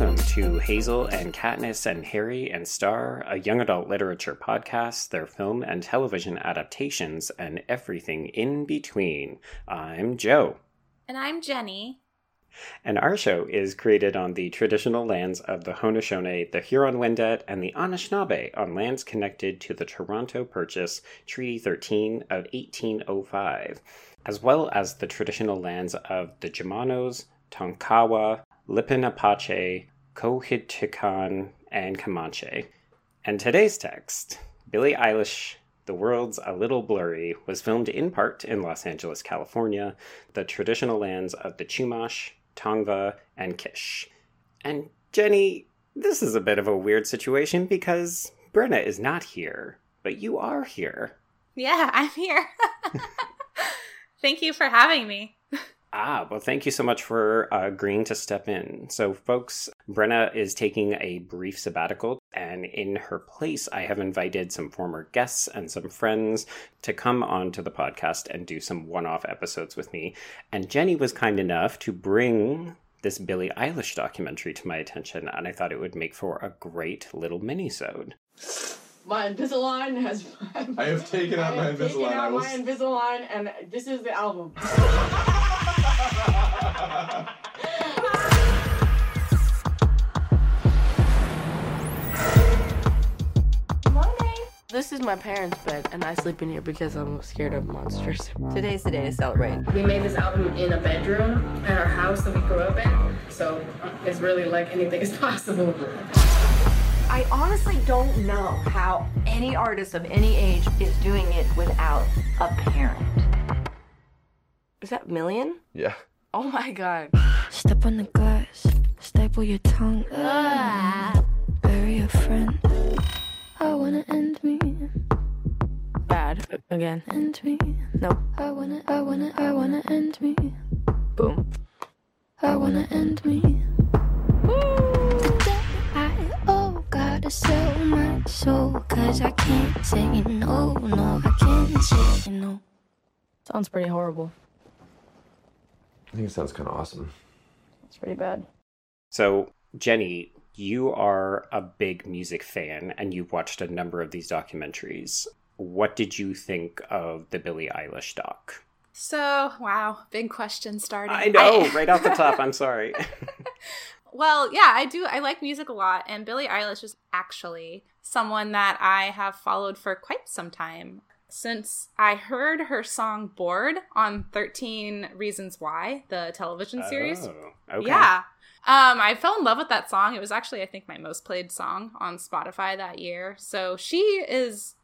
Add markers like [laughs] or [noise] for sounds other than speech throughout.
welcome to Hazel and Katniss and Harry and Star, a young adult literature podcast, their film and television adaptations, and everything in between. I'm Joe. And I'm Jenny. And our show is created on the traditional lands of the Haudenosaunee, the Huron-Wendat, and the Anishinaabe on lands connected to the Toronto Purchase Treaty 13 of 1805, as well as the traditional lands of the Jumanos, Tonkawa, Lipan Apache, Coahuiltecan, and Comanche. And today's text, Billie Eilish, The World's a Little Blurry, was filmed in part in Los Angeles, California, the traditional lands of the Chumash, Tongva, and Kish. And Jenny, this is a bit of a weird situation because Brenna is not here, but you are here. Yeah, [laughs] I'm here. [laughs] Thank you for having me. Ah, well, thank you so much for uh, agreeing to step in. So, folks, Brenna is taking a brief sabbatical, and in her place, I have invited some former guests and some friends to come onto the podcast and do some one off episodes with me. And Jenny was kind enough to bring this Billie Eilish documentary to my attention, and I thought it would make for a great little mini-sode. My Invisalign has. I have taken out I my have taken Invisalign. I out my Invisalign, and this is the album. [laughs] This is my parents' bed, and I sleep in here because I'm scared of monsters. Today's the day to celebrate. We made this album in a bedroom at our house that we grew up in, so it's really like anything is [laughs] possible. I honestly don't know how any artist of any age is doing it without a parent. Is that Million? Yeah. Oh my god. Step on the glass, staple your tongue. Bury a friend. I wanna end me, Bad. Again. end me. Nope. I wanna, I wanna, I wanna end me. Boom. I wanna end me. Today I, oh, gotta sell my soul. Cause I can't say no, no, I can't say no. Sounds pretty horrible. I think it sounds kind of awesome. It's pretty bad. So, Jenny, you are a big music fan and you've watched a number of these documentaries. What did you think of the Billie Eilish doc? So, wow, big question starting. I know, right off the top. I'm [laughs] sorry. Well, yeah, I do. I like music a lot, and Billie Eilish is actually someone that I have followed for quite some time. Since I heard her song Bored on 13 Reasons Why, the television series. Oh, okay. Yeah. Um, I fell in love with that song. It was actually, I think, my most played song on Spotify that year. So she is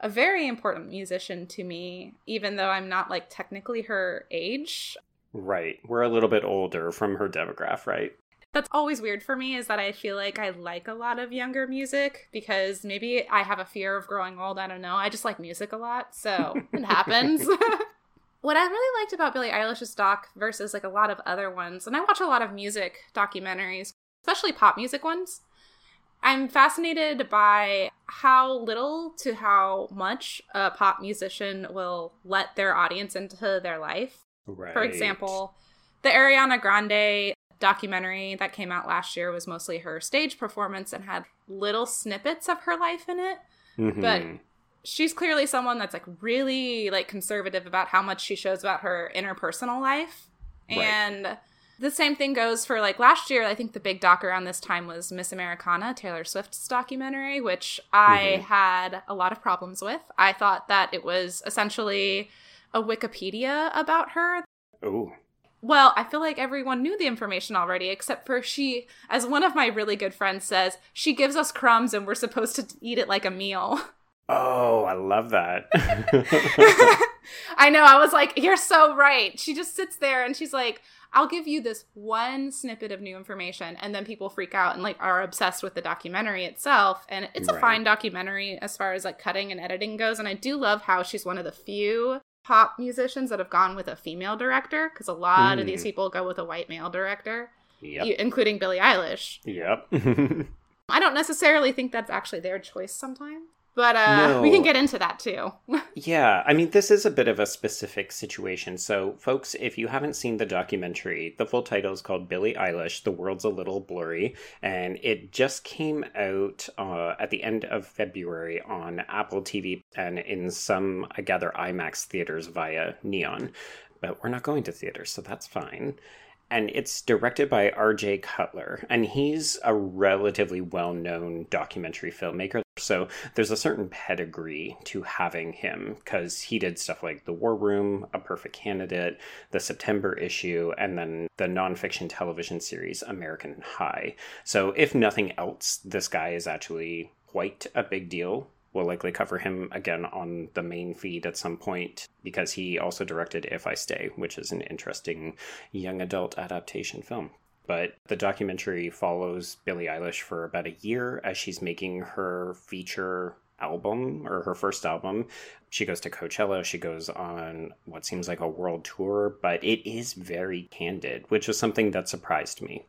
a very important musician to me, even though I'm not like technically her age. Right. We're a little bit older from her demographic, right? That's always weird for me is that I feel like I like a lot of younger music because maybe I have a fear of growing old. I don't know. I just like music a lot. So it happens. [laughs] [laughs] what I really liked about Billie Eilish's doc versus like a lot of other ones, and I watch a lot of music documentaries, especially pop music ones. I'm fascinated by how little to how much a pop musician will let their audience into their life. Right. For example, the Ariana Grande documentary that came out last year was mostly her stage performance and had little snippets of her life in it. Mhm. But she's clearly someone that's like really like conservative about how much she shows about her interpersonal life. Right. And the same thing goes for like last year. I think the big doc around this time was Miss Americana, Taylor Swift's documentary, which I Mhm. had a lot of problems with. I thought that it was essentially a Wikipedia about her. oh, Well, I feel like everyone knew the information already, except for she, as one of my really good friends says, she gives us crumbs and we're supposed to eat it like a meal. [laughs] oh, I love that. [laughs] I know. I was like, you're so right. She just sits there and she's like, I'll give you this one snippet of new information. And then people freak out and like are obsessed with the documentary itself. And it's a Right. fine documentary as far as like cutting and editing goes. And I do love how she's one of the few pop musicians that have gone with a female director because a lot of these Mm. people go with a white male director, yep. including Billie Eilish. Yep. [laughs] I don't necessarily think that's actually their choice sometimes, But uh, No. we can get into that too. [laughs] Yeah, I mean, this is a bit of a specific situation. So, folks, if you haven't seen the documentary, the full title is called Billie Eilish The World's a Little Blurry, and it just came out uh, at the end of February on Apple TV and in some, I gather, IMAX theaters via Neon. But we're not going to theaters, so that's fine. And it's directed by RJ Cutler, and he's a relatively well known documentary filmmaker. So there's a certain pedigree to having him because he did stuff like The War Room, A Perfect Candidate, the September issue, and then the nonfiction television series American High. So if nothing else, this guy is actually quite a big deal. We'll likely cover him again on the main feed at some point because he also directed If I Stay, which is an interesting young adult adaptation film. But the documentary follows Billie Eilish for about a year as she's making her feature album or her first album. She goes to Coachella, she goes on what seems like a world tour, but it is very candid, which is something that surprised me.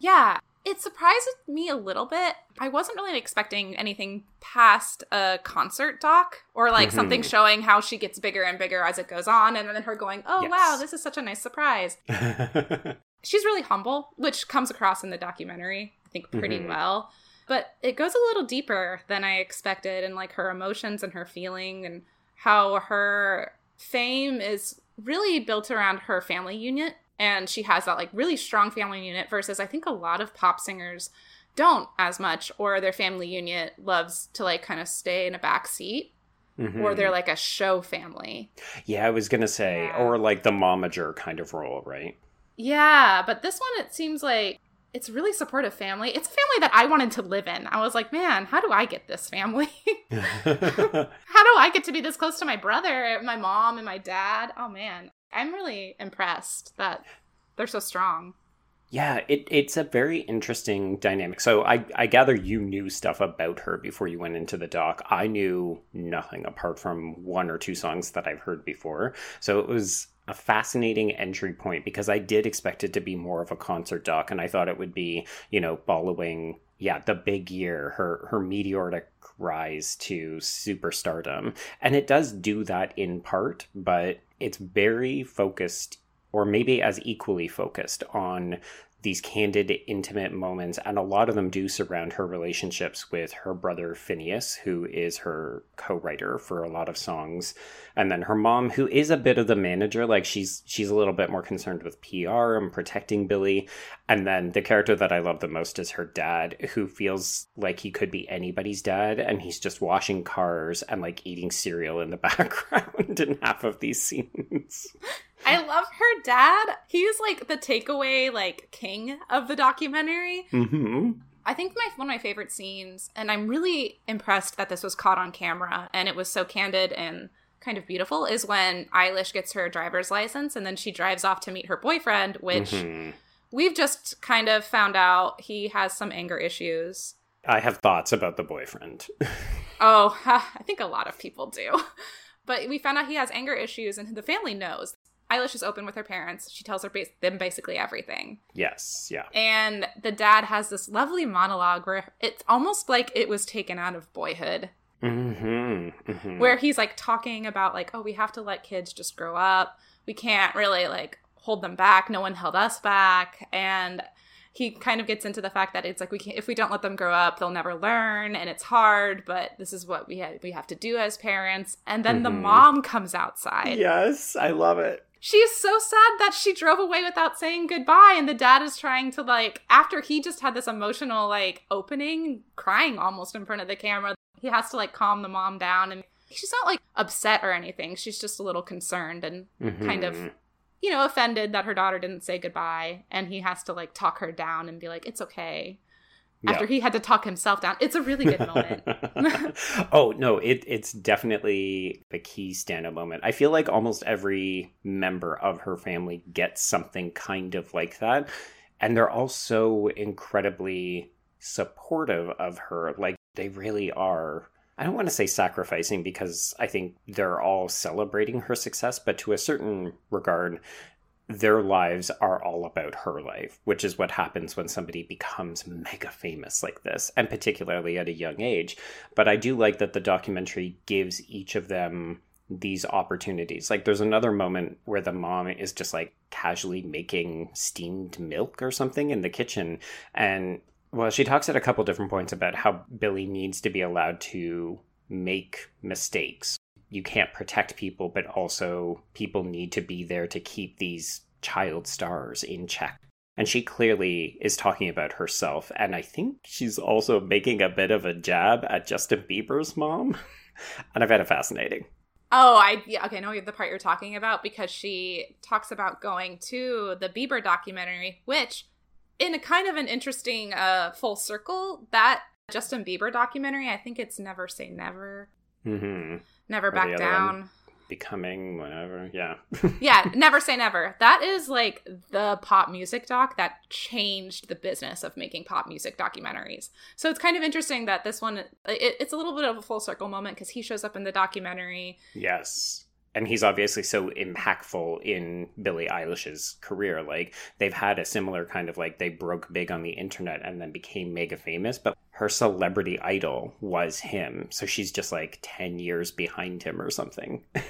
Yeah, it surprised me a little bit. I wasn't really expecting anything past a concert doc or like Mhm. something showing how she gets bigger and bigger as it goes on, and then her going, "Oh Yes. wow, this is such a nice surprise." [laughs] She's really humble, which comes across in the documentary, I think, pretty Mhm. well. But it goes a little deeper than I expected, and like her emotions and her feeling, and how her fame is really built around her family unit. And she has that like really strong family unit versus I think a lot of pop singers don't as much, or their family unit loves to like kind of stay in a back seat, or Mhm. they're like a show family. Yeah, I was gonna say, Yeah. or like the momager kind of role, right? Yeah, but this one it seems like it's really supportive family. It's a family that I wanted to live in. I was like, man, how do I get this family? [laughs] [laughs] how do I get to be this close to my brother, my mom, and my dad? Oh man, I'm really impressed that they're so strong. Yeah, it, it's a very interesting dynamic. So I, I gather you knew stuff about her before you went into the doc. I knew nothing apart from one or two songs that I've heard before. So it was a fascinating entry point because I did expect it to be more of a concert doc and I thought it would be, you know, following yeah, the big year, her her meteoric rise to superstardom. And it does do that in part, but it's very focused or maybe as equally focused on these candid, intimate moments, and a lot of them do surround her relationships with her brother Finneas, who is her co-writer for a lot of songs, and then her mom, who is a bit of the manager. Like she's she's a little bit more concerned with PR and protecting Billie, and then the character that I love the most is her dad, who feels like he could be anybody's dad, and he's just washing cars and like eating cereal in the [laughs] background in half of these scenes. I love her dad. He's like the takeaway like king of the documentary. hmm I think my one of my favorite scenes, and I'm really impressed that this was caught on camera and it was so candid and kind of beautiful, is when Eilish gets her driver's license and then she drives off to meet her boyfriend, which Mhm. we've just kind of found out he has some anger issues. I have thoughts about the boyfriend. [laughs] Oh, [laughs] I think a lot of people do. [laughs] But we found out he has anger issues and the family knows. Eilish is open with her parents. She tells her bas- them basically everything. yes, yeah. And the dad has this lovely monologue where it's almost like it was taken out of boyhood, Mm-hmm. hmm where he's like talking about, like, oh, we have to let kids just grow up. We can't really like hold them back. No one held us back. And he kind of gets into the fact that it's like we can if we don't let them grow up, they'll never learn, and it's hard. But this is what we ha- we have to do as parents. And then the Mhm. mom comes outside. Yes, I love it. She is so sad that she drove away without saying goodbye, and the dad is trying to like after he just had this emotional like opening, crying almost in front of the camera. He has to like calm the mom down, and she's not like upset or anything. She's just a little concerned and kind of Mhm. You know offended that her daughter didn't say goodbye, and he has to like talk her down and be like, "It's okay." After he had to talk himself down, it's a really good moment. [laughs] oh no, it it's definitely a key stand-up moment. I feel like almost every member of her family gets something kind of like that, and they're all so incredibly supportive of her. Like they really are. I don't want to say sacrificing because I think they're all celebrating her success, but to a certain regard, their lives are all about her life, which is what happens when somebody becomes mega famous like this, and particularly at a young age. But I do like that the documentary gives each of them these opportunities. Like there's another moment where the mom is just like casually making steamed milk or something in the kitchen and well she talks at a couple different points about how Billie needs to be allowed to make mistakes. You can't protect people but also people need to be there to keep these child stars in check. And she clearly is talking about herself and I think she's also making a bit of a jab at Justin Bieber's mom. [laughs] and I find it fascinating. Oh, I yeah, okay, know the part you're talking about because she talks about going to the Bieber documentary, which in a kind of an interesting uh full circle, that Justin Bieber documentary, I think it's Never Say Never. Mm-hmm. Never Or Back Down. one. Becoming whatever, yeah. [laughs] yeah, Never Say Never. That is like the pop music doc that changed the business of making pop music documentaries. So it's kind of interesting that this one, it, it's a little bit of a full circle moment because he shows up in the documentary. Yes. And he's obviously so impactful in Billie Eilish's career. Like, they've had a similar kind of like they broke big on the internet and then became mega famous, but her celebrity idol was him. So she's just like 10 years behind him or something. [laughs]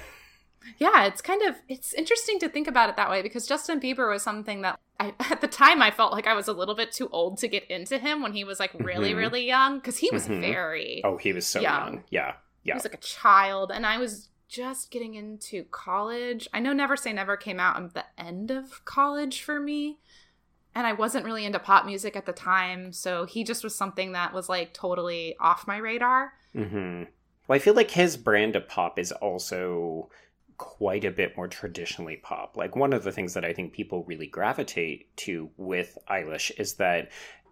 Yeah, it's kind of it's interesting to think about it that way because Justin Bieber was something that I, [laughs] at the time I felt like I was a little bit too old to get into him when he was like really Mhm. really young because he was Mhm. very oh, he was so Young. young. Yeah. he was like a child and I was just getting into college. I know Never Say Never came out at the end of college for me. And I wasn't really into pop music at the time, so he just was something that was like totally off my radar. hmm Well, I feel like his brand of pop is also quite a bit more traditionally pop. Like one of the things that I think people really gravitate to with Eilish is that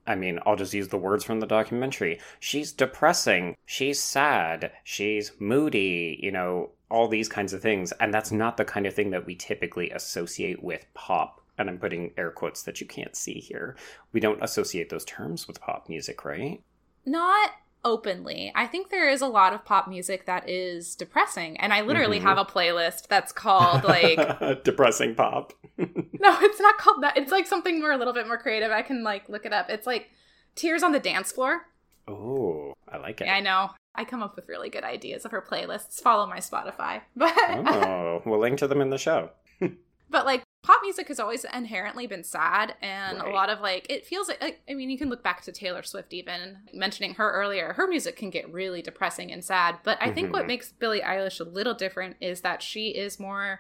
I mean, I'll just use the words from the documentary. She's depressing, she's sad, she's moody, you know, all these kinds of things. And that's not the kind of thing that we typically associate with pop. And I'm putting air quotes that you can't see here. We don't associate those terms with pop music, right? Not openly. I think there is a lot of pop music that is depressing. And I literally Mhm. have a playlist that's called like [laughs] depressing pop. [laughs] No, it's not called that. It's like something more a little bit more creative. I can like look it up. It's like Tears on the Dance Floor. Oh, I like it. Yeah, I know. I come up with really good ideas of her playlists. Follow my Spotify. [laughs] But oh, we'll link to them in the show. [laughs] but like pop music has always inherently been sad and a lot of like it feels like, I mean you can look back to Taylor Swift even mentioning her earlier. Her music can get really depressing and sad, but I think what Mhm. makes Billie Eilish a little different is that she is more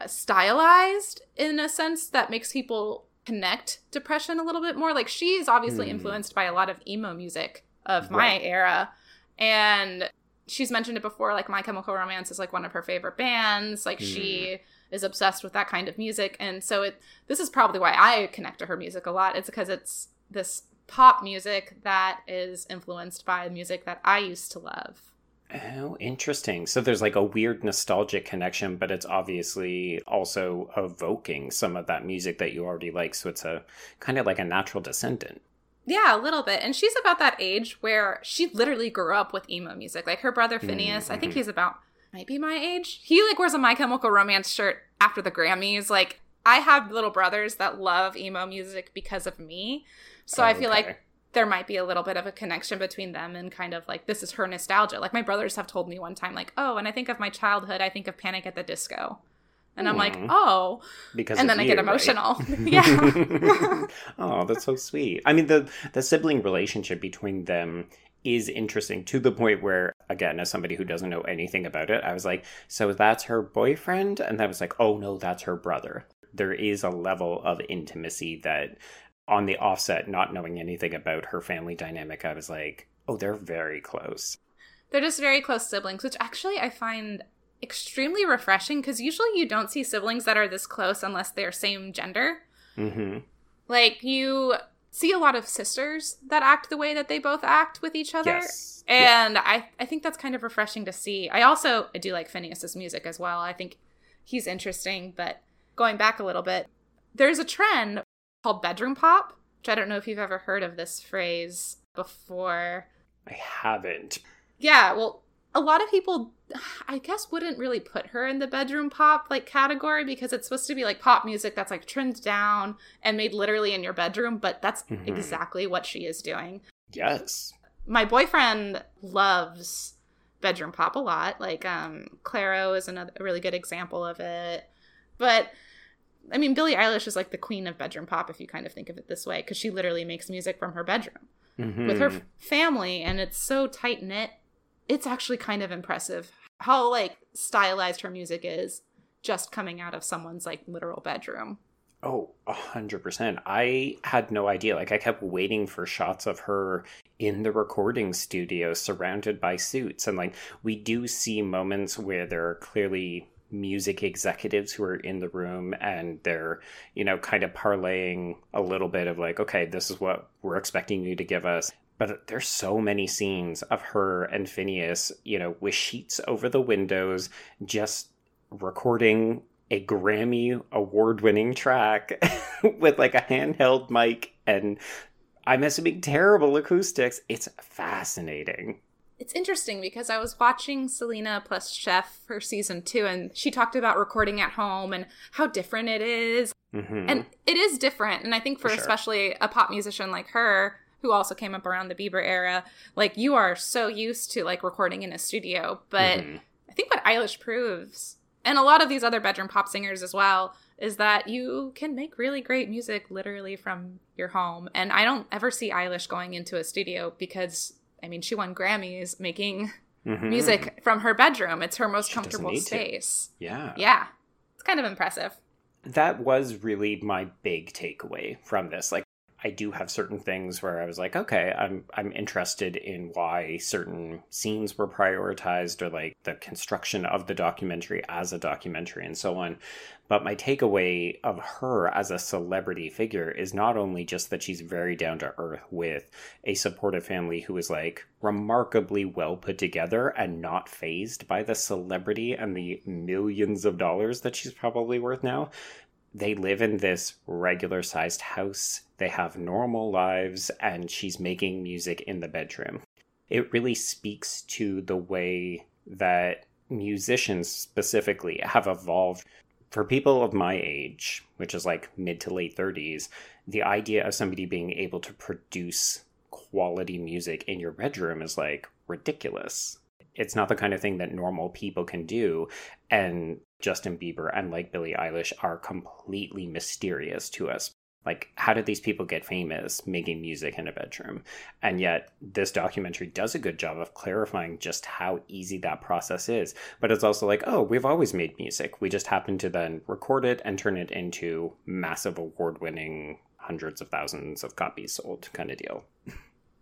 uh, stylized in a sense that makes people connect depression a little bit more. Like she's obviously Hmm. influenced by a lot of emo music of my Right. era and she's mentioned it before like My Chemical Romance is like one of her favorite bands. Like she is obsessed with that kind of music and so it this is probably why I connect to her music a lot. It's because it's this pop music that is influenced by music that I used to love. Oh, interesting. So there's like a weird nostalgic connection, but it's obviously also evoking some of that music that you already like. So it's a kind of like a natural descendant. Yeah, a little bit. And she's about that age where she literally grew up with emo music. Like her brother Finneas, I think Mhm. he's about might be my age. He like wears a My Chemical Romance shirt after the Grammys. Like I have little brothers that love emo music because of me. So I feel Okay. like there might be a little bit of a connection between them and kind of like this is her nostalgia. Like my brothers have told me one time, like, oh, when I think of my childhood, I think of Panic at the Disco. And I'm like, mm-hmm. oh. because And then I get you, right? emotional. [laughs] [laughs] yeah. [laughs] oh, that's so sweet. I mean, the the sibling relationship between them is interesting to the point where, again, as somebody who doesn't know anything about it, I was like, so that's her boyfriend, and I was like, oh no, that's her brother. There is a level of intimacy that, on the offset, not knowing anything about her family dynamic, I was like, oh, they're very close. They're just very close siblings, which actually I find extremely refreshing because usually you don't see siblings that are this close unless they're same gender. Mm-hmm. Like you see a lot of sisters that act the way that they both act with each other. Yes. Yeah. And I, I think that's kind of refreshing to see. I also I do like Finneas's music as well. I think he's interesting, but going back a little bit, there's a trend called bedroom pop, which I don't know if you've ever heard of this phrase before. I haven't. Yeah, well, a lot of people I guess wouldn't really put her in the bedroom pop like category because it's supposed to be like pop music that's like trimmed down and made literally in your bedroom, but that's Mhm. exactly what she is doing. Yes. My boyfriend loves bedroom pop a lot. Like um Clairo is another a really good example of it. But I mean Billie Eilish is like the queen of bedroom pop if you kind of think of it this way because she literally makes music from her bedroom mm-hmm. with her family and it's so tight knit it's actually kind of impressive how like stylized her music is just coming out of someone's like literal bedroom Oh, a hundred percent. I had no idea. Like I kept waiting for shots of her in the recording studio surrounded by suits. And like we do see moments where there are clearly music executives who are in the room and they're, you know, kind of parlaying a little bit of like, okay, this is what we're expecting you to give us. But there's so many scenes of her and Finneas, you know, with sheets over the windows, just recording a Grammy award winning track [laughs] with like a handheld mic and I'm assuming terrible acoustics. It's fascinating. It's interesting because i was watching selena plus chef for season two and she talked about recording at home and how different it is Mhm. and it is different and i think for, For sure. especially a pop musician like her who also came up around the bieber era like you are so used to like recording in a studio but Mhm. I think what Eilish proves, and a lot of these other bedroom pop singers as well, is that you can make really great music literally from your home. And I don't ever see Eilish going into a studio because, I mean, she won Grammys making Mhm. music from her bedroom. It's her most She comfortable need to. space. Yeah. Yeah. It's kind of impressive. That was really my big takeaway from this. Like I do have certain things where I was like, okay, I'm I'm interested in why certain scenes were prioritized or like the construction of the documentary as a documentary and so on. But my takeaway of her as a celebrity figure is not only just that she's very down to earth with a supportive family who is like remarkably well put together and not phased by the celebrity and the millions of dollars that she's probably worth now, they live in this regular sized house. They have normal lives, and she's making music in the bedroom. It really speaks to the way that musicians specifically have evolved. For people of my age, which is like mid to late 30s, the idea of somebody being able to produce quality music in your bedroom is like ridiculous. It's not the kind of thing that normal people can do. And Justin Bieber and like Billie Eilish are completely mysterious to us. Like, how did these people get famous making music in a bedroom? And yet, this documentary does a good job of clarifying just how easy that process is. But it's also like, oh, we've always made music. We just happen to then record it and turn it into massive award winning, hundreds of thousands of copies sold kind of deal.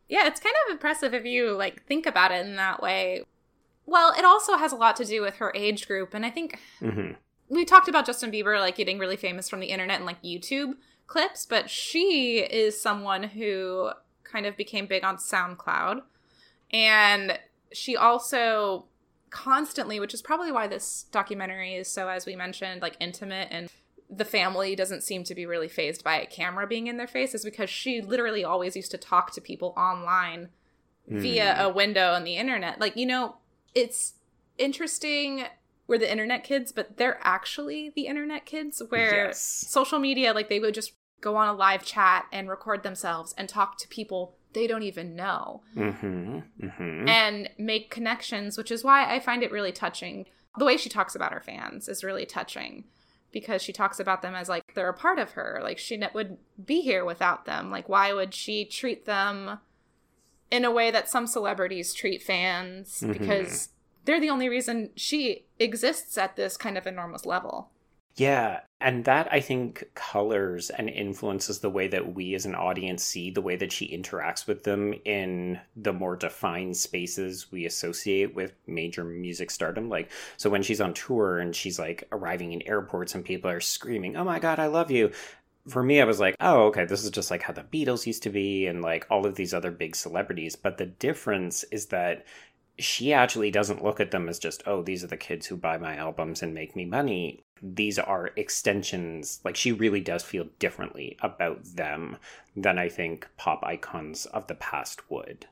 Yeah, it's kind of impressive if you like think about it in that way. Well, it also has a lot to do with her age group, and I think hmm we talked about Justin Bieber like getting really famous from the internet and like YouTube clips, but she is someone who kind of became big on SoundCloud. And she also constantly, which is probably why this documentary is so, as we mentioned, like intimate and the family doesn't seem to be really phased by a camera being in their face, is because she literally always used to talk to people online via a window on the internet. Like, you know, it's interesting we're the internet kids, but they're actually the internet kids where Yes. social media, like they would just go on a live chat and record themselves and talk to people they don't even know hmm hmm and make connections, which is why I find it really touching. The way she talks about her fans is really touching because she talks about them as like they're a part of her. Like she would be here without them. Like why would she treat them in a way that some celebrities treat fans Mhm. because they're the only reason she exists at this kind of enormous level. Yeah, and that I think colors and influences the way that we as an audience see the way that she interacts with them in the more defined spaces we associate with major music stardom. Like, so when she's on tour and she's like arriving in airports and people are screaming, Oh my God, I love you. For me, I was like, oh, okay, this is just like how the Beatles used to be and like all of these other big celebrities. But the difference is that she actually doesn't look at them as just, oh, these are the kids who buy my albums and make me money. These are extensions. Like, she really does feel differently about them than I think pop icons of the past would.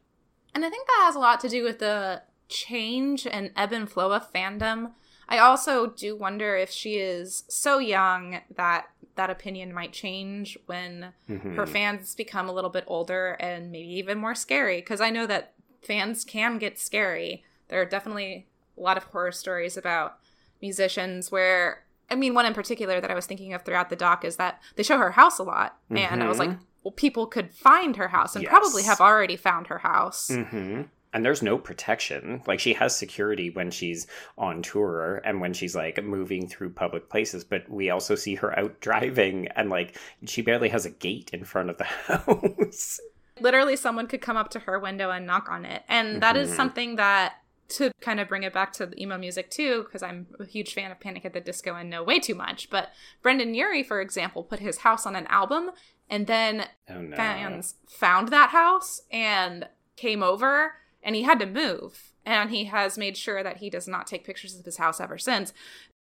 And I think that has a lot to do with the change and ebb and flow of fandom. I also do wonder if she is so young that that opinion might change when Mhm. her fans become a little bit older and maybe even more scary. Because I know that fans can get scary. There are definitely a lot of horror stories about musicians where, I mean, one in particular that I was thinking of throughout the doc is that they show her house a lot. And I was like, Mhm. well, people could find her house and probably have already found her house. hmm And there's no protection. Like she has security when she's on tour and when she's like moving through public places, but we also see her out driving and like she barely has a gate in front of the [laughs] house. literally someone could come up to her window and knock on it and that is Mhm. something that to kind of bring it back to the emo music too because i'm a huge fan of panic at the disco and know way too much but brendon urie for example put his house on an album and then Oh no. fans found that house and came over and he had to move and he has made sure that he does not take pictures of his house ever since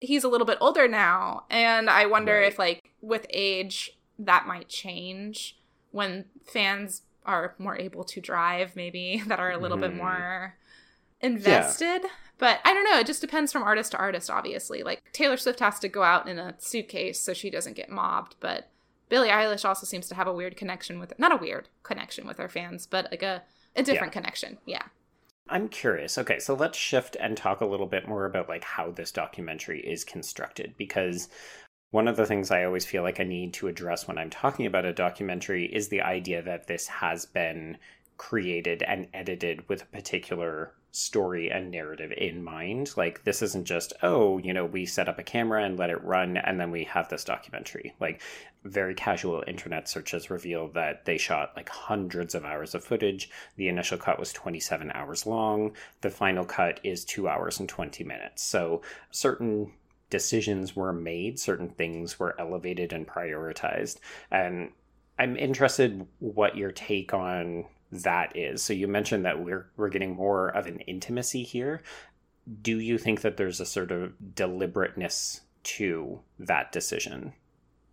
he's a little bit older now and i wonder Right. if like with age that might change when fans are more able to drive maybe [laughs] that are a little bit Mhm. more invested but i don't know it just depends from artist to artist obviously like taylor swift has to go out in a suitcase so she doesn't get mobbed but Billie Eilish also seems to have a weird connection with not a weird connection with her fans, but like a a different connection. Yeah. I'm curious. Okay, so let's shift and talk a little bit more about like how this documentary is constructed because one of the things I always feel like I need to address when I'm talking about a documentary is the idea that this has been created and edited with a particular story and narrative in mind. Like this isn't just, oh, you know, we set up a camera and let it run and then we have this documentary. Like very casual internet searches reveal that they shot like hundreds of hours of footage. The initial cut was 27 hours long. The final cut is 2 hours and 20 minutes. So certain decisions were made, certain things were elevated and prioritized. And I'm interested what your take on that is. So you mentioned that we're we're getting more of an intimacy here. Do you think that there's a sort of deliberateness to that decision?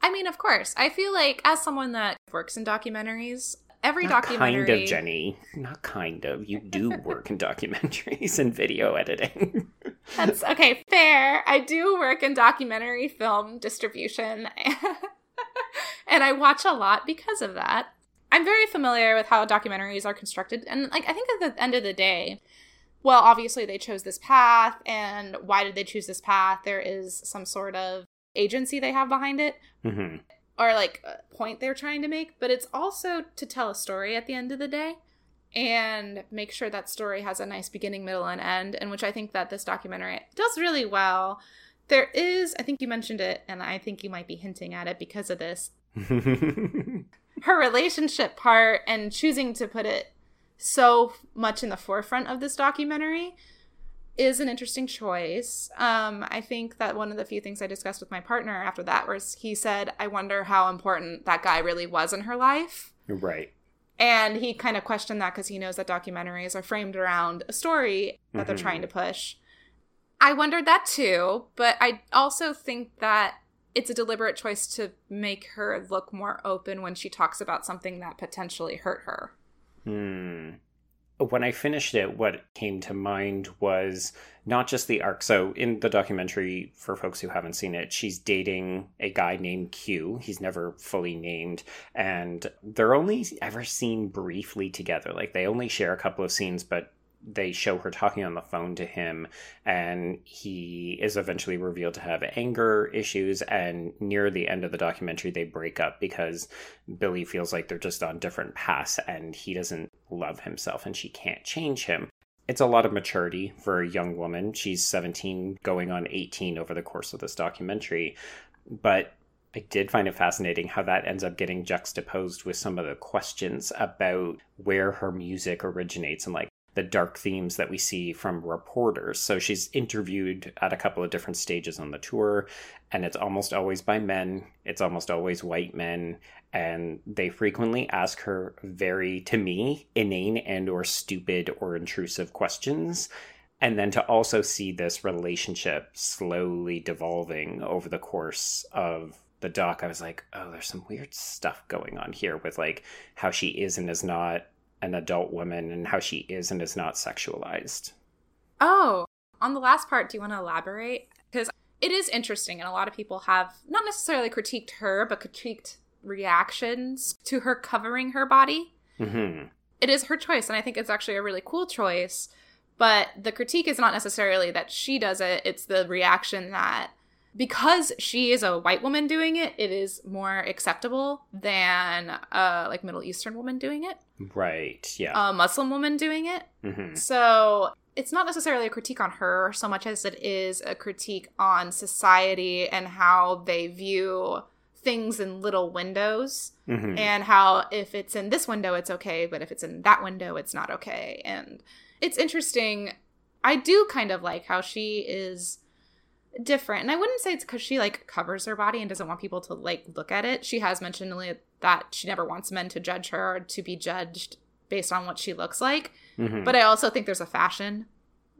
I mean, of course. I feel like as someone that works in documentaries, every Not documentary kind of, Jenny. Not kind of. You do [laughs] work in documentaries and video editing. That's okay, fair. I do work in documentary film distribution. [laughs] and I watch a lot because of that. I'm very familiar with how documentaries are constructed and like I think at the end of the day, well, obviously they chose this path and why did they choose this path? There is some sort of agency they have behind it hmm or like a point they're trying to make, but it's also to tell a story at the end of the day and make sure that story has a nice beginning, middle, and end, and which I think that this documentary does really well. There is, I think you mentioned it, and I think you might be hinting at it because of this, [laughs] her relationship part and choosing to put it so much in the forefront of this documentary is an interesting choice. Um, I think that one of the few things I discussed with my partner after that was he said, I wonder how important that guy really was in her life. right. And he kind of questioned that because he knows that documentaries are framed around a story that they're Mhm. trying to push. I wondered that too, but I also think that it's a deliberate choice to make her look more open when she talks about something that potentially hurt her. Hmm. When I finished it, what came to mind was not just the arc. So, in the documentary, for folks who haven't seen it, she's dating a guy named Q. He's never fully named. And they're only ever seen briefly together. Like, they only share a couple of scenes, but they show her talking on the phone to him and he is eventually revealed to have anger issues and near the end of the documentary they break up because billie feels like they're just on different paths and he doesn't love himself and she can't change him. It's a lot of maturity for a young woman. She's 17 going on 18 over the course of this documentary. But I did find it fascinating how that ends up getting juxtaposed with some of the questions about where her music originates and like the dark themes that we see from reporters. So she's interviewed at a couple of different stages on the tour, and it's almost always by men, it's almost always white men, and they frequently ask her very to me inane and or stupid or intrusive questions. And then to also see this relationship slowly devolving over the course of the doc, I was like, oh, there's some weird stuff going on here with like how she is and is not an adult woman and how she is and is not sexualized. Oh, on the last part, do you want to elaborate? Because it is interesting, and a lot of people have not necessarily critiqued her, but critiqued reactions to her covering her body. Mm-hmm. It is her choice, and I think it's actually a really cool choice. But the critique is not necessarily that she does it, it's the reaction that because she is a white woman doing it, it is more acceptable than a like Middle Eastern woman doing it, Right. Yeah. a Muslim woman doing it. hmm So it's not necessarily a critique on her so much as it is a critique on society and how they view things in little windows hmm and how if it's in this window it's okay but if it's in that window it's not okay and it's interesting i do kind of like how she is different and i wouldn't say it's because she like covers her body and doesn't want people to like look at it she has mentioned that she never wants men to judge her or to be judged based on what she looks like hmm but I also think there's a fashion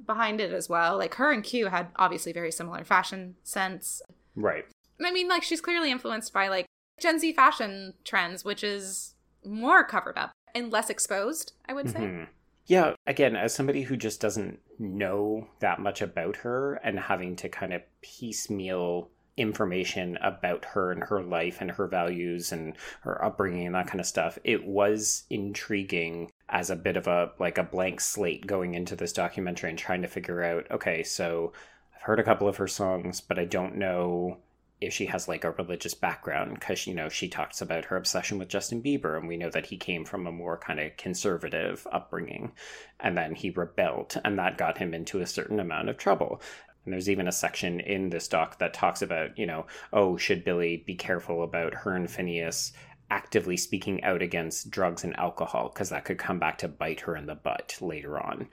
behind it as well. Like her and Q had obviously very similar fashion sense. right. I mean, like she's clearly influenced by like Gen Z fashion trends, which is more covered up and less exposed, I would say. Mhm. Yeah, again, as somebody who just doesn't know that much about her and having to kind of piecemeal information about her and her life and her values and her upbringing and that kind of stuff, it was intriguing as a bit of a like a blank slate going into this documentary and trying to figure out, okay, so I've heard a couple of her songs, but I don't know if she has like a religious background because you know she talks about her obsession with Justin Bieber and we know that he came from a more kind of conservative upbringing and then he rebelled and that got him into a certain amount of trouble. And there's even a section in this doc that talks about you know oh should Billie be careful about her and Finneas actively speaking out against drugs and alcohol because that could come back to bite her in the butt later on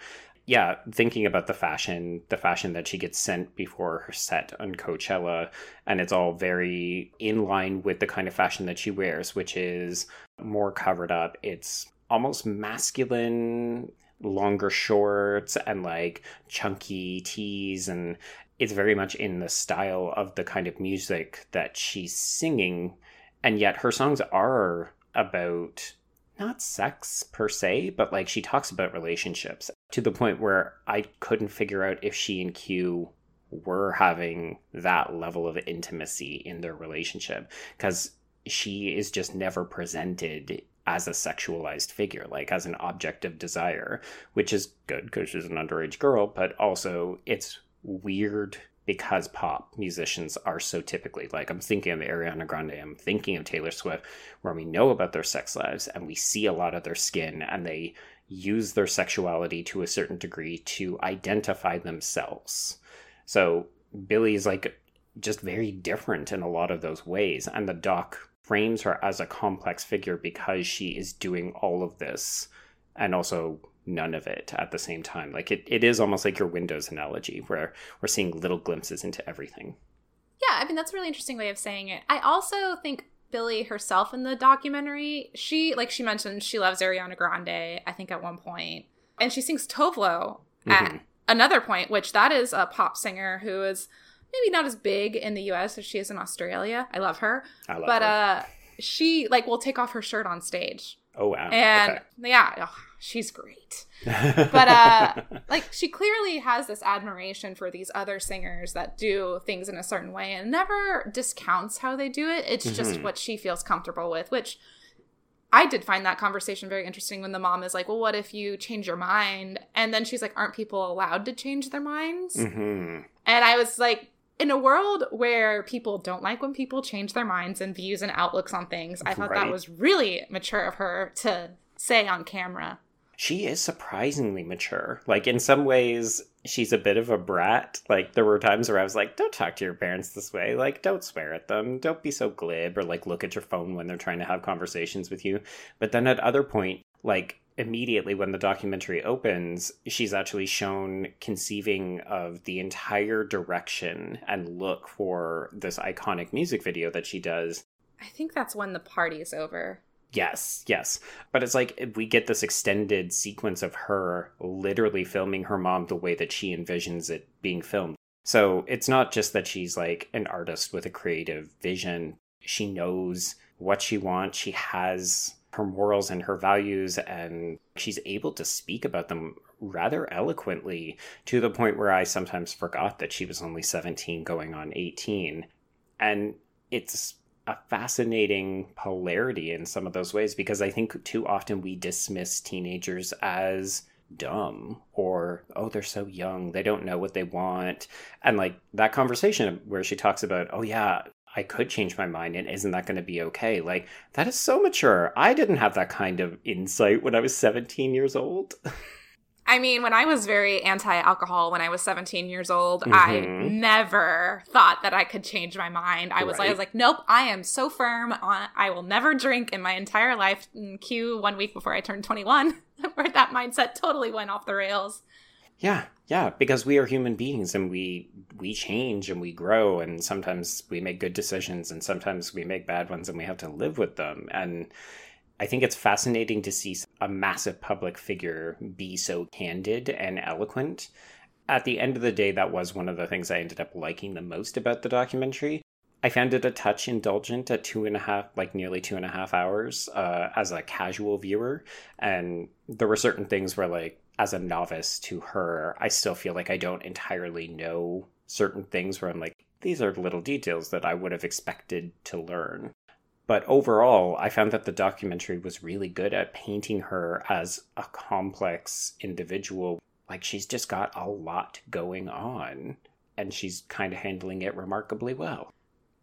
yeah, thinking about the fashion, the fashion that she gets sent before her set on Coachella, and it's all very in line with the kind of fashion that she wears, which is more covered up. It's almost masculine, longer shorts, and like chunky tees, and it's very much in the style of the kind of music that she's singing. And yet her songs are about not sex per se, but like she talks about relationships to the point where I couldn't figure out if she and Q were having that level of intimacy in their relationship because she is just never presented as a sexualized figure, like as an object of desire, which is good because she's an underage girl, but also it's weird because pop musicians are so typically like I'm thinking of Ariana Grande, I'm thinking of Taylor Swift, where we know about their sex lives and we see a lot of their skin and they use their sexuality to a certain degree to identify themselves. So Billie is like just very different in a lot of those ways, and the doc frames her as a complex figure because she is doing all of this and also none of it at the same time. Like it, it is almost like your Windows analogy where we're seeing little glimpses into everything. Yeah, I mean that's a really interesting way of saying it. I also think Billie herself in the documentary, she like she mentioned she loves Ariana Grande, I think at one point. And she sings Tove Lo at Mhm. another point, which that is a pop singer who is maybe not as big in the US as she is in Australia. I love her. I love but her. uh she like will take off her shirt on stage. oh wow. And yeah, oh, she's great. [laughs] But uh like she clearly has this admiration for these other singers that do things in a certain way and never discounts how they do it. It's just Mhm. what she feels comfortable with, which I did find that conversation very interesting when the mom is like, "Well, what if you change your mind?" And then she's like, "Aren't people allowed to change their minds?" hmm And I was like, in a world where people don't like when people change their minds and views and outlooks on things, I thought that was really mature of her to say on camera. She is surprisingly mature. Like in some ways, she's a bit of a brat. Like there were times where I was like, "Don't talk to your parents this way. Like don't swear at them. Don't be so glib or like look at your phone when they're trying to have conversations with you." But then at other point, like immediately when the documentary opens, she's actually shown conceiving of the entire direction and look for this iconic music video that she does I think that's when the party's over. Yes, yes. But it's like eh, we get this extended sequence of her literally filming her mom the way that she envisions it being filmed. So it's not just that she's like an artist with a creative vision. She knows what she wants. She has her morals and her values, and she's able to speak about them rather eloquently to the point where I sometimes forgot that she was only 17 going on 18. And it's a fascinating polarity in some of those ways because I think too often we dismiss teenagers as dumb or oh they're so young they don't know what they want. And like that conversation where she talks about oh yeah I could change my mind and isn't that going to be okay? Like that is so mature. I didn't have that kind of insight when I was 17 years old [laughs] I mean, when I was very anti alcohol when I was 17 years old, I Mhm. never thought that I could change my mind. I was, I was like, nope, I am so firm. On, I will never drink in my entire life. And cue one week before I turned 21, [laughs] where that mindset totally went off the rails. Yeah, yeah, because we are human beings and we we change and we grow and sometimes we make good decisions and sometimes we make bad ones and we have to live with them. And I think it's fascinating to see a massive public figure be so candid and eloquent. At the end of the day, that was one of the things I ended up liking the most about the documentary. I found it a touch indulgent at two and a half, like nearly two and a half hours uh, as a casual viewer. And there were certain things where, like, as a novice to her, I still feel like I don't entirely know certain things where I'm like, these are little details that I would have expected to learn. But overall, I found that the documentary was really good at painting her as a complex individual. Like, she's just got a lot going on, and she's kind of handling it remarkably well.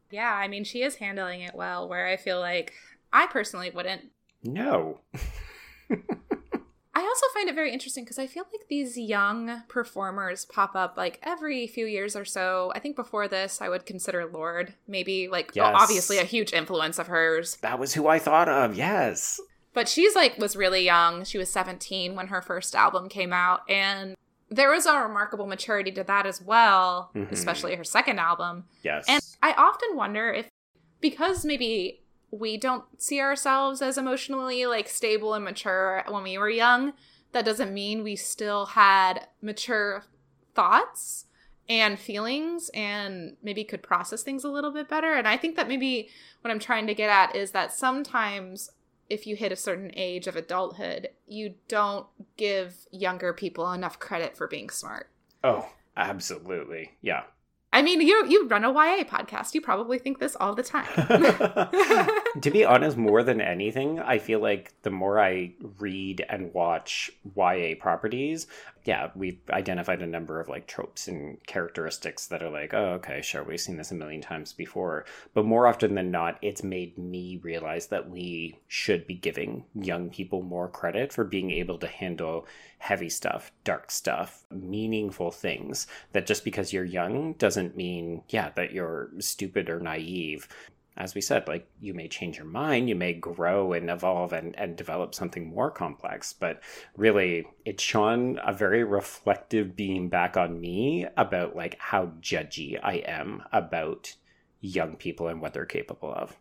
Yeah, I mean, she is handling it well, where I feel like I personally wouldn't. No. [laughs] I also find it very interesting because I feel like these young performers pop up like every few years or so. I think before this, I would consider Lorde maybe like Yes. obviously a huge influence of hers. That was who I thought of, yes. But she's like was really young. She was 17 when her first album came out and there was a remarkable maturity to that as well, Mhm. especially her second album. Yes. And I often wonder if because maybe we don't see ourselves as emotionally like stable and mature when we were young, that doesn't mean we still had mature thoughts and feelings and maybe could process things a little bit better. And I think that maybe what I'm trying to get at is that sometimes if you hit a certain age of adulthood, you don't give younger people enough credit for being smart. oh, absolutely. Yeah. I mean, you you run a YA podcast. You probably think this all the time. [laughs] to be honest, more than anything, I feel like the more I read and watch YA properties, yeah, we've identified a number of like tropes and characteristics that are like, oh, okay, sure, we've seen this a million times before. But more often than not, it's made me realize that we should be giving young people more credit for being able to handle heavy stuff, dark stuff, meaningful things. That just because you're young doesn't mean, yeah, that you're stupid or naive as we said, like you may change your mind, you may grow and evolve and, and develop something more complex. But really, it shone a very reflective beam back on me about like how judgy I am about young people and what they're capable of.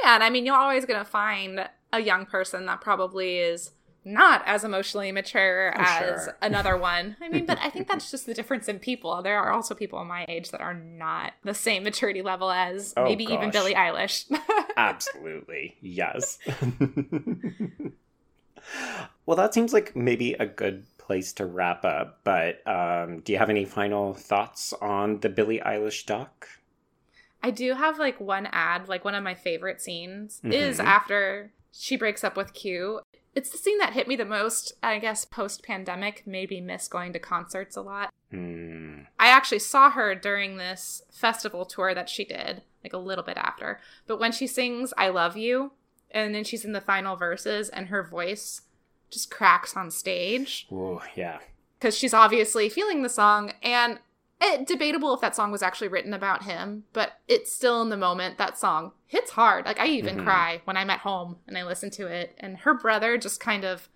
Yeah, and I mean, you're always going to find a young person that probably is not as emotionally mature Oh, as sure. another [laughs] one. I mean, but I think that's just the difference in people. There are also people my age that are not the same maturity level as Oh, maybe even. Billie Eilish. [laughs] Absolutely. Yes. [laughs] well, that seems like maybe a good place to wrap up. But um, do you have any final thoughts on the Billie Eilish doc? I do have like one ad, like one of my favorite scenes is Mhm. after she breaks up with Q. It's the scene that hit me the most, I guess, post pandemic, maybe miss going to concerts a lot. Hmm. I actually saw her during this festival tour that she did, like a little bit after. But when she sings I Love You, and then she's in the final verses, and her voice just cracks on stage Oh, yeah. because she's obviously feeling the song. And it, debatable if that song was actually written about him, but it's still in the moment that song hits hard. Like I even Mhm. cry when I'm at home and I listen to it, and her brother just kind of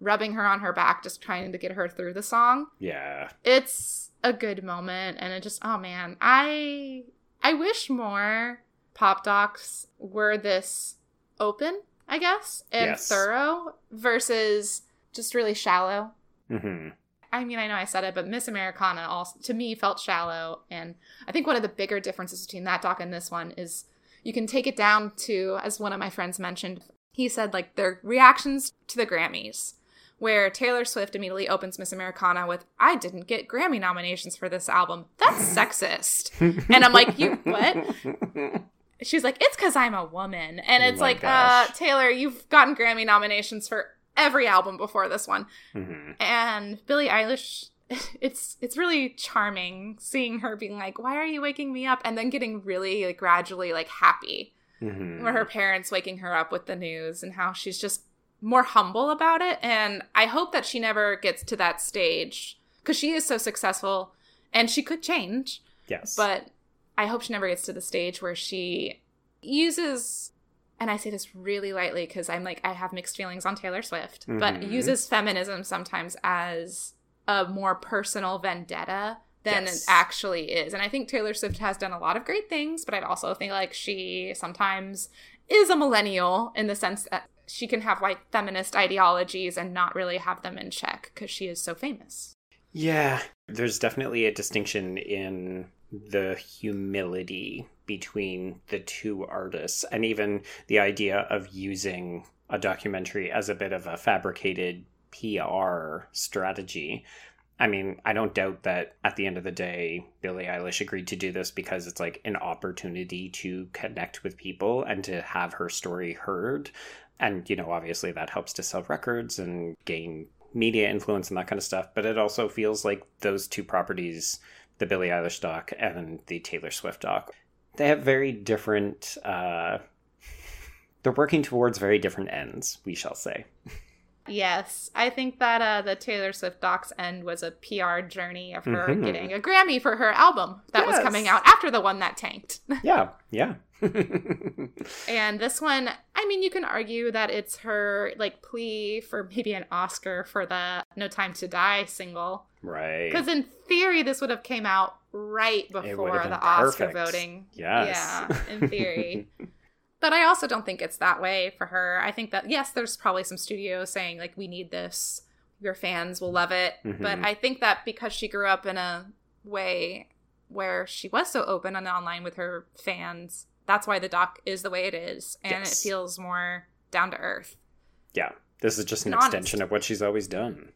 rubbing her on her back, just trying to get her through the song Yeah. it's a good moment and it just oh man i i wish more pop docs were this open i guess and Yes. thorough versus just really shallow hmm i mean i know i said it but miss americana also to me felt shallow and i think one of the bigger differences between that doc and this one is you can take it down to as one of my friends mentioned he said like their reactions to the grammys where Taylor Swift immediately opens Miss Americana with, I didn't get Grammy nominations for this album. That's [laughs] sexist. and I'm like, you what? She's like, it's because I'm a woman. And Oh it's my like, uh. Taylor, you've gotten Grammy nominations for every album before this one. Mhm. And Billie Eilish, [laughs] it's it's really charming seeing her being like, "Why are you waking me up?" and then getting really like gradually like happy Mhm. where her parents waking her up with the news and how she's just more humble about it. And I hope that she never gets to that stage because she is so successful and she could change. Yes. But I hope she never gets to the stage where she uses, and I say this really lightly because I'm like, I have mixed feelings on Taylor Swift, but Mhm. uses feminism sometimes as a more personal vendetta than Yes. it actually is. And I think Taylor Swift has done a lot of great things, but I'd also think like she sometimes is a millennial in the sense that she can have like feminist ideologies and not really have them in check because she is so famous. Yeah, there's definitely a distinction in the humility between the two artists, and even the idea of using a documentary as a bit of a fabricated PR strategy. I mean, I don't doubt that at the end of the day, Billie Eilish agreed to do this because it's like an opportunity to connect with people and to have her story heard. And, you know, obviously that helps to sell records and gain media influence and that kind of stuff. But it also feels like those two properties, the Billie Eilish doc and the Taylor Swift doc, they have very different, uh, they're working towards very different ends, we shall say. Yes, I think that uh, the Taylor Swift docs end was a PR journey of her Mhm. getting a Grammy for her album that was coming out after the one that tanked. [laughs] Yeah, yeah. [laughs] and this one, I mean, you can argue that it's her like plea for maybe an Oscar for the No Time to Die single. right. Because in theory, this would have came out right before the Oscar perfect. voting. Yes. Yeah, in theory. [laughs] but I also don't think it's that way for her. I think that yes, there's probably some studios saying like we need this. Your fans will love it. But Mhm. I think that because she grew up in a way where she was so open and online with her fans, that's why the doc is the way it is, and Yes. it feels more down to earth. yeah, this is just an honest. extension of what she's always done.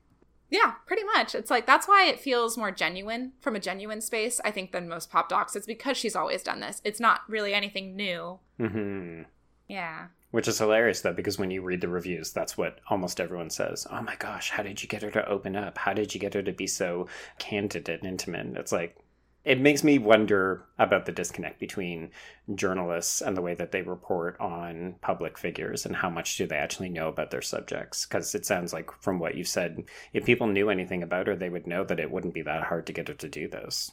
Yeah, pretty much. It's like that's why it feels more genuine from a genuine space, I think, than most pop docs. It's because she's always done this. It's not really anything new. hmm Yeah. Which is hilarious though, because when you read the reviews, that's what almost everyone says. Oh my gosh, how did you get her to open up? How did you get her to be so candid and intimate? It's like, it makes me wonder about the disconnect between journalists and the way that they report on public figures and how much do they actually know about their subjects. Because it sounds like, from what you said, if people knew anything about her, they would know that it wouldn't be that hard to get her to do this.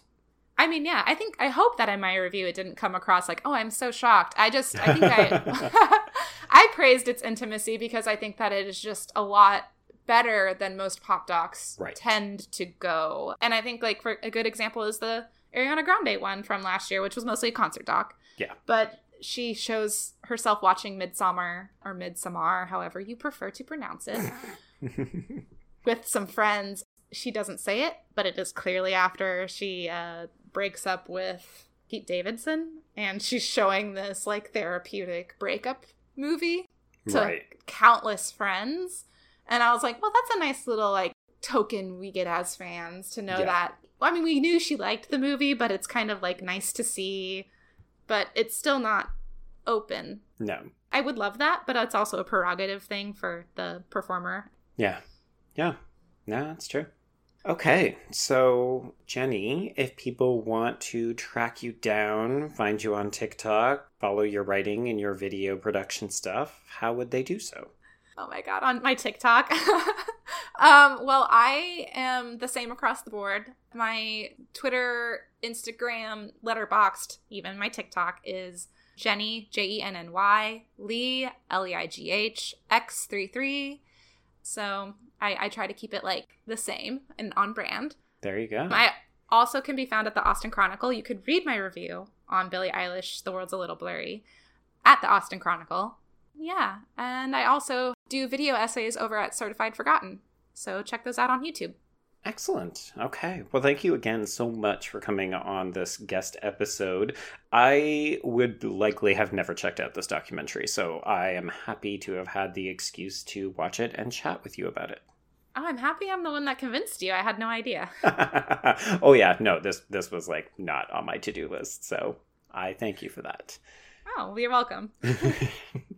I mean, yeah, I think I hope that in my review it didn't come across like, "Oh, I'm so shocked." I just I think I [laughs] [laughs] I praised its intimacy because I think that it is just a lot better than most pop docs Right. tend to go. And I think like for a good example is the Ariana Grande one from last year, which was mostly a concert doc. Yeah. But she shows herself watching Midsommar or Midsummer, however you prefer to pronounce it, [laughs] with some friends. She doesn't say it, but it is clearly after she uh, breaks up with Pete Davidson, and she's showing this like therapeutic breakup movie to right. countless friends. And I was like, well, that's a nice little like token we get as fans to know Yeah. that. I mean, we knew she liked the movie, but it's kind of like nice to see, but it's still not open. No. I would love that, but it's also a prerogative thing for the performer. Yeah. Yeah. No, that's true. Okay, so Jenny, if people want to track you down, find you on TikTok, follow your writing and your video production stuff, how would they do so? Oh my god, on my TikTok. [laughs] um, well, I am the same across the board. My Twitter, Instagram, Letterboxd, even my TikTok is Jenny J E N N Y Leigh L E I G H X three three. So I, I try to keep it like the same and on brand. There you go. I also can be found at the Austin Chronicle. You could read my review on Billie Eilish, The World's a Little Blurry, at the Austin Chronicle. Yeah. And I also do video essays over at Certified Forgotten. So check those out on YouTube. Excellent. Okay. Well, thank you again so much for coming on this guest episode. I would likely have never checked out this documentary, so I am happy to have had the excuse to watch it and chat with you about it. Oh, I'm happy I'm the one that convinced you. I had no idea. [laughs] oh yeah, no, this this was like not on my to-do list. So I thank you for that. Oh, you're welcome. [laughs]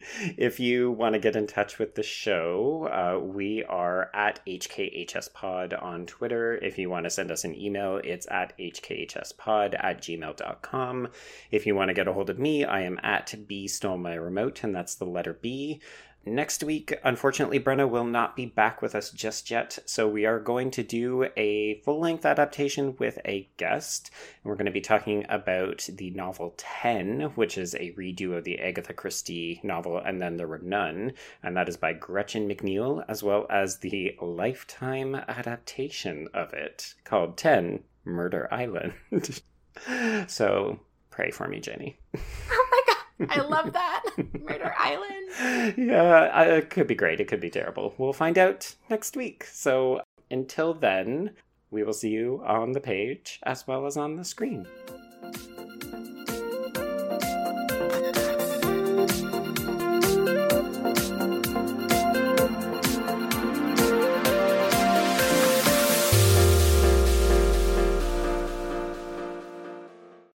[laughs] if you want to get in touch with the show, uh, we are at HKHSPod on Twitter. If you want to send us an email, it's at HKHSPod at gmail.com. If you want to get a hold of me, I am at B Stole My Remote, and that's the letter B. Next week, unfortunately, Brenna will not be back with us just yet, so we are going to do a full length adaptation with a guest. And we're going to be talking about the novel 10, which is a redo of the Agatha Christie novel, and then there were none, and that is by Gretchen McNeil, as well as the lifetime adaptation of it called 10 Murder Island. [laughs] so pray for me, Jenny. [laughs] Oh. I love that. [laughs] Murder Island. yeah, it could be great. It could be terrible. We'll find out next week. So until then, we will see you on the page as well as on the screen.